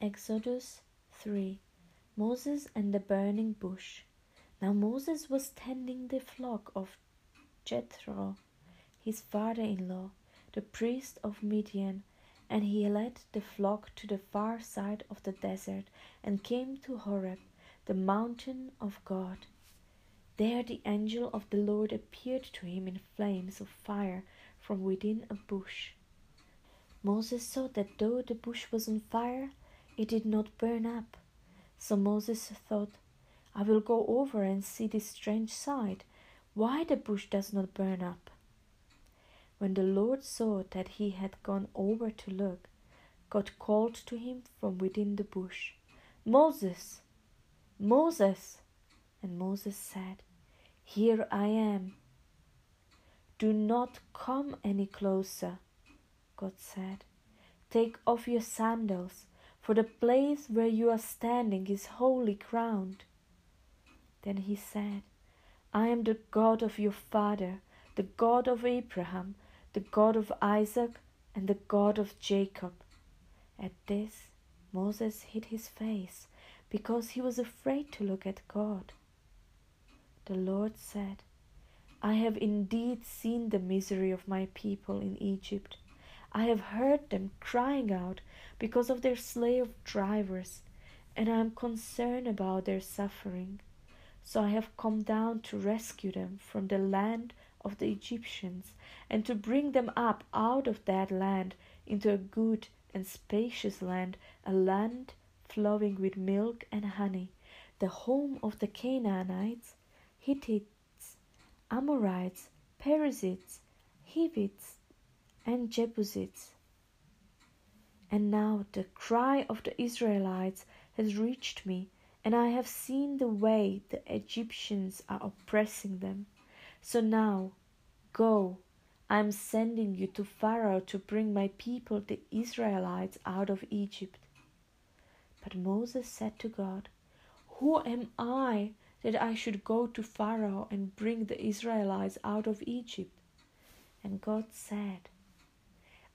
Exodus 3 Moses and the burning bush. Now Moses was tending the flock of Jethro, his father in law, the priest of Midian, and he led the flock to the far side of the desert and came to Horeb, the mountain of God. There the angel of the Lord appeared to him in flames of fire from within a bush. Moses saw that though the bush was on fire, it did not burn up. So Moses thought, I will go over and see this strange sight, why the bush does not burn up. When the Lord saw that he had gone over to look, God called to him from within the bush, Moses, Moses. And Moses said, Here I am. Do not come any closer, God said. Take off your sandals, for the place where you are standing is holy ground. Then he said, I am the God of your father, the God of Abraham, the God of Isaac, and the God of Jacob. At this, Moses hid his face because he was afraid to look at God. The Lord said, I have indeed seen the misery of my people in Egypt. I have heard them crying out because of their slave drivers, and I am concerned about their suffering. So I have come down to rescue them from the land of the Egyptians, and to bring them up out of that land into a good and spacious land, a land flowing with milk and honey, the home of the Canaanites, Hittites, Amorites, Perizzites, Hivites, and Jebusites. And now the cry of the Israelites has reached me and I have seen the way the Egyptians are oppressing them. So now, go, I am sending you to Pharaoh to bring my people, the Israelites, out of Egypt. But Moses said to God, Who am I that I should go to Pharaoh and bring the Israelites out of Egypt? And God said,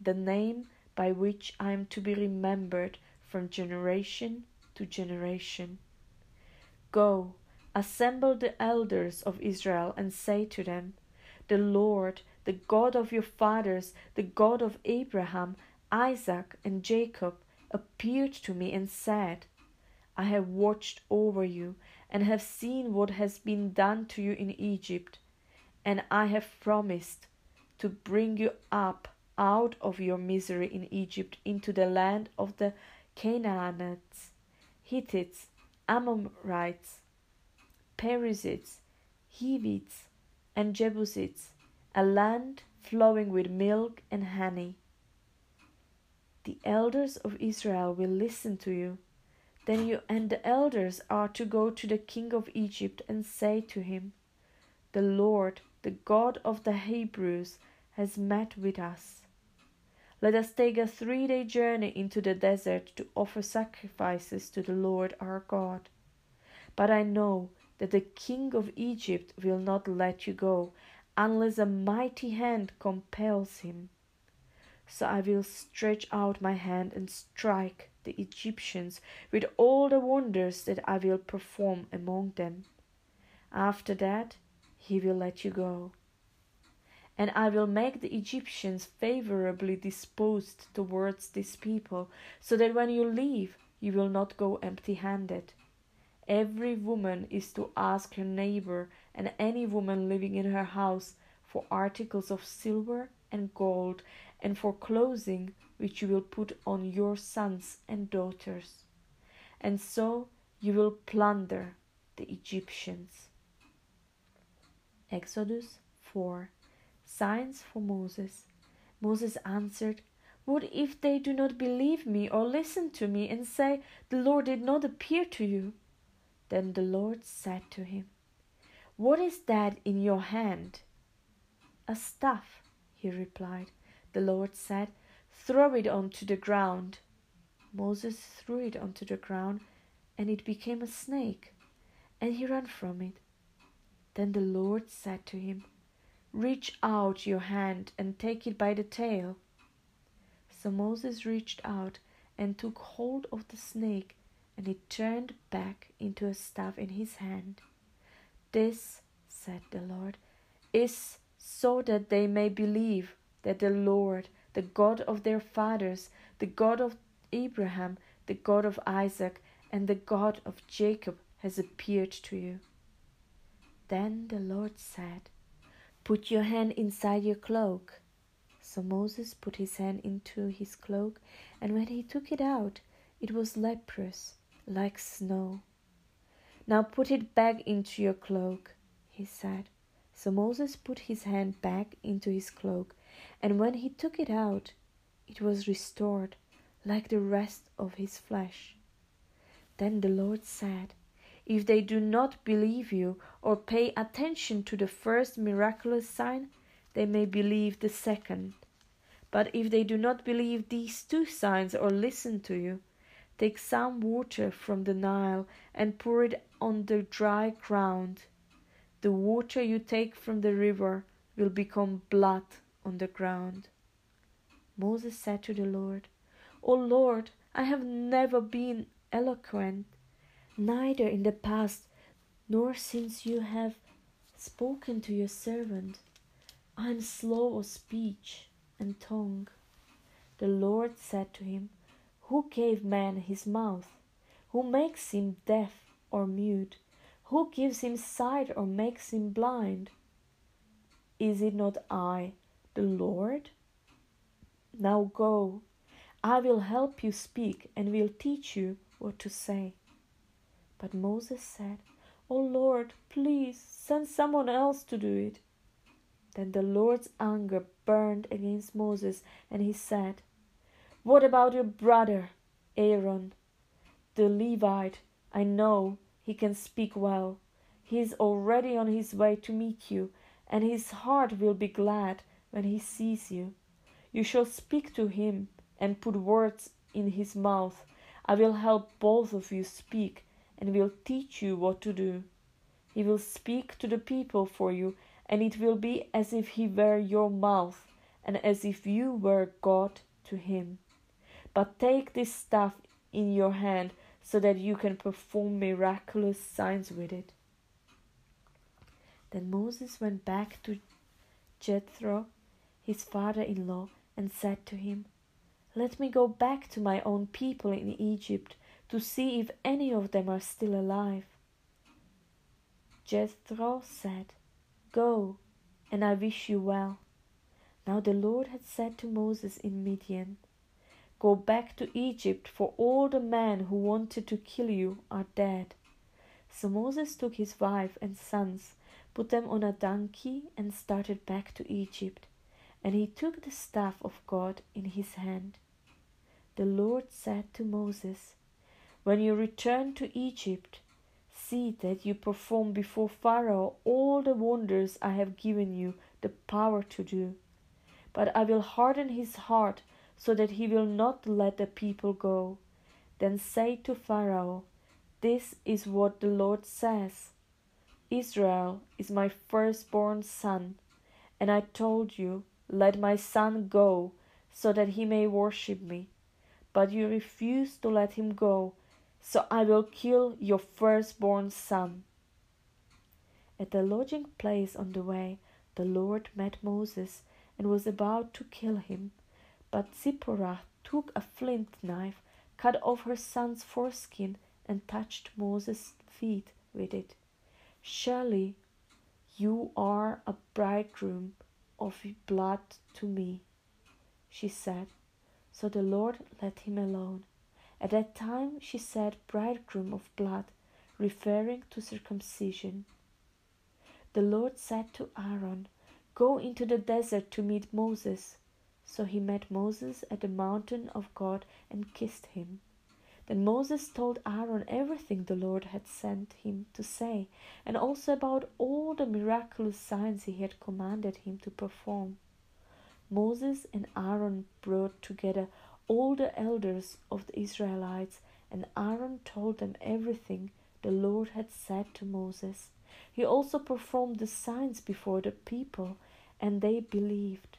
the name by which I am to be remembered from generation to generation. Go, assemble the elders of Israel, and say to them, The Lord, the God of your fathers, the God of Abraham, Isaac, and Jacob, appeared to me and said, I have watched over you and have seen what has been done to you in Egypt, and I have promised to bring you up out of your misery in Egypt into the land of the Canaanites Hittites, Amorites, Perizzites, Hivites, and Jebusites, a land flowing with milk and honey. The elders of Israel will listen to you. Then you and the elders are to go to the king of Egypt and say to him, The Lord, the God of the Hebrews, has met with us. Let us take a three day journey into the desert to offer sacrifices to the Lord our God. But I know that the king of Egypt will not let you go unless a mighty hand compels him. So I will stretch out my hand and strike the Egyptians with all the wonders that I will perform among them. After that, he will let you go. And I will make the Egyptians favorably disposed towards this people, so that when you leave, you will not go empty handed. Every woman is to ask her neighbor and any woman living in her house for articles of silver and gold and for clothing which you will put on your sons and daughters. And so you will plunder the Egyptians. Exodus 4 signs for Moses. Moses answered, What if they do not believe me or listen to me and say, The Lord did not appear to you? Then the Lord said to him, What is that in your hand? A staff, he replied. The Lord said, Throw it onto the ground. Moses threw it onto the ground, and it became a snake, and he ran from it. Then the Lord said to him, Reach out your hand and take it by the tail. So Moses reached out and took hold of the snake, and it turned back into a staff in his hand. This, said the Lord, is so that they may believe that the Lord, the God of their fathers, the God of Abraham, the God of Isaac, and the God of Jacob, has appeared to you. Then the Lord said, Put your hand inside your cloak. So Moses put his hand into his cloak, and when he took it out, it was leprous, like snow. Now put it back into your cloak, he said. So Moses put his hand back into his cloak, and when he took it out, it was restored, like the rest of his flesh. Then the Lord said, if they do not believe you or pay attention to the first miraculous sign, they may believe the second. But if they do not believe these two signs or listen to you, take some water from the Nile and pour it on the dry ground. The water you take from the river will become blood on the ground. Moses said to the Lord, O Lord, I have never been eloquent neither in the past nor since you have spoken to your servant. I am slow of speech and tongue. The Lord said to him, Who gave man his mouth? Who makes him deaf or mute? Who gives him sight or makes him blind? Is it not I, the Lord? Now go, I will help you speak and will teach you what to say. But Moses said, O oh Lord, please send someone else to do it. Then the Lord's anger burned against Moses, and he said, What about your brother, Aaron, the Levite? I know he can speak well. He is already on his way to meet you, and his heart will be glad when he sees you. You shall speak to him and put words in his mouth. I will help both of you speak and will teach you what to do. He will speak to the people for you, and it will be as if he were your mouth, and as if you were God to him. But take this staff in your hand so that you can perform miraculous signs with it. Then Moses went back to Jethro, his father in law, and said to him, Let me go back to my own people in Egypt to see if any of them are still alive. Jethro said, Go, and I wish you well. Now the Lord had said to Moses in Midian, Go back to Egypt, for all the men who wanted to kill you are dead. So Moses took his wife and sons, put them on a donkey, and started back to Egypt. And he took the staff of God in his hand. The Lord said to Moses, when you return to Egypt, see that you perform before Pharaoh all the wonders I have given you the power to do. But I will harden his heart so that he will not let the people go. Then say to Pharaoh, This is what the Lord says Israel is my firstborn son, and I told you, Let my son go, so that he may worship me. But you refused to let him go so I will kill your firstborn son. At the lodging place on the way, the Lord met Moses and was about to kill him. But Zipporah took a flint knife, cut off her son's foreskin, and touched Moses' feet with it. Surely you are a bridegroom of blood to me, she said. So the Lord let him alone. At that time she said, bridegroom of blood, referring to circumcision. The Lord said to Aaron, Go into the desert to meet Moses. So he met Moses at the mountain of God and kissed him. Then Moses told Aaron everything the Lord had sent him to say, and also about all the miraculous signs he had commanded him to perform. Moses and Aaron brought together all the elders of the Israelites, and Aaron told them everything the Lord had said to Moses. He also performed the signs before the people, and they believed.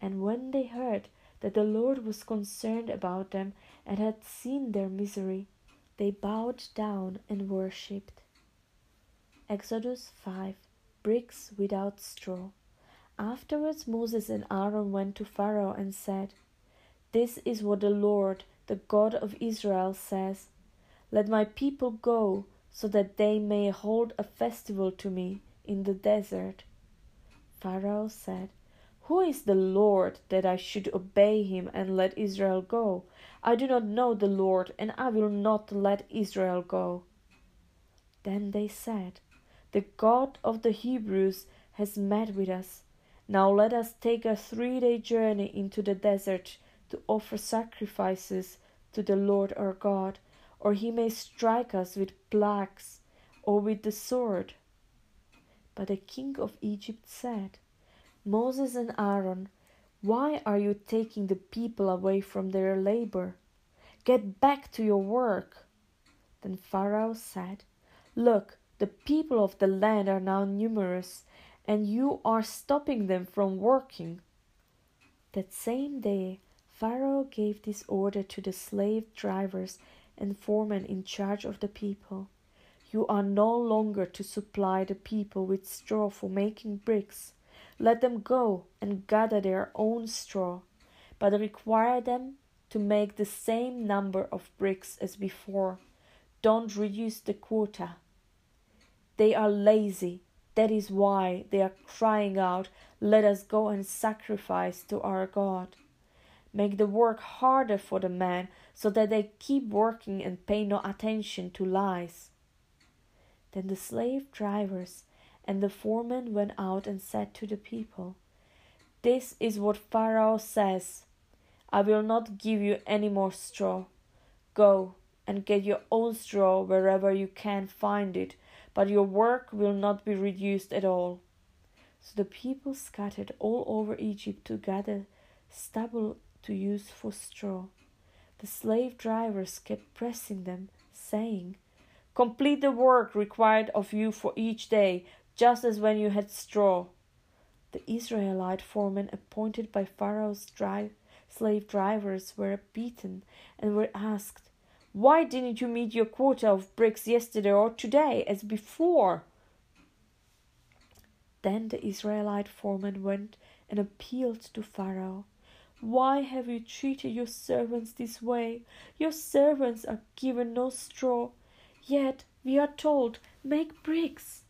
And when they heard that the Lord was concerned about them and had seen their misery, they bowed down and worshipped. Exodus 5 Bricks without straw. Afterwards, Moses and Aaron went to Pharaoh and said, This is what the Lord, the God of Israel, says Let my people go, so that they may hold a festival to me in the desert. Pharaoh said, who is the Lord that I should obey him and let Israel go? I do not know the Lord, and I will not let Israel go. Then they said, The God of the Hebrews has met with us. Now let us take a three day journey into the desert to offer sacrifices to the Lord our God, or he may strike us with plagues or with the sword. But the king of Egypt said, Moses and Aaron, why are you taking the people away from their labor? Get back to your work. Then Pharaoh said, Look, the people of the land are now numerous, and you are stopping them from working. That same day, Pharaoh gave this order to the slave drivers and foremen in charge of the people You are no longer to supply the people with straw for making bricks let them go and gather their own straw, but require them to make the same number of bricks as before. Don't reduce the quota. They are lazy. That is why they are crying out, Let us go and sacrifice to our God. Make the work harder for the men so that they keep working and pay no attention to lies. Then the slave drivers and the foreman went out and said to the people, This is what Pharaoh says I will not give you any more straw. Go and get your own straw wherever you can find it, but your work will not be reduced at all. So the people scattered all over Egypt to gather stubble to use for straw. The slave drivers kept pressing them, saying, Complete the work required of you for each day, just as when you had straw. The Israelite foremen appointed by Pharaoh's slave drivers were beaten and were asked, Why didn't you meet your quota of bricks yesterday or today as before? Then the Israelite foreman went and appealed to Pharaoh. Why have you treated your servants this way? Your servants are given no straw, yet we are told, Make bricks.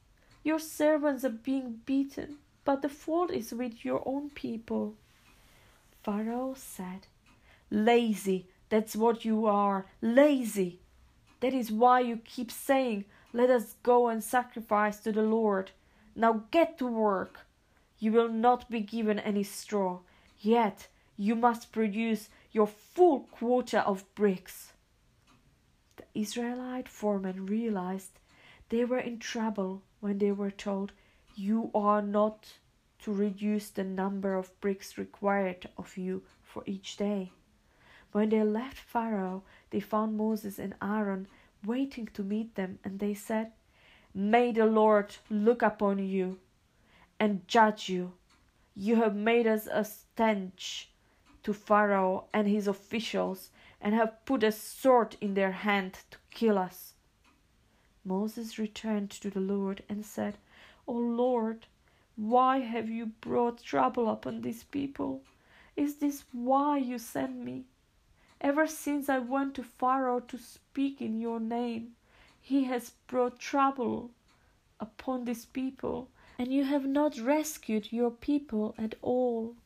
Your servants are being beaten, but the fault is with your own people. Pharaoh said, Lazy, that's what you are, lazy. That is why you keep saying, Let us go and sacrifice to the Lord. Now get to work. You will not be given any straw, yet you must produce your full quota of bricks. The Israelite foreman realized they were in trouble when they were told, You are not to reduce the number of bricks required of you for each day. When they left Pharaoh, they found Moses and Aaron waiting to meet them, and they said, May the Lord look upon you and judge you. You have made us a stench to Pharaoh and his officials, and have put a sword in their hand to kill us. Moses returned to the Lord and said, O Lord, Why have you brought trouble upon these people? Is this why you sent me? Ever since I went to Pharaoh to speak in your name, he has brought trouble upon this people, and you have not rescued your people at all.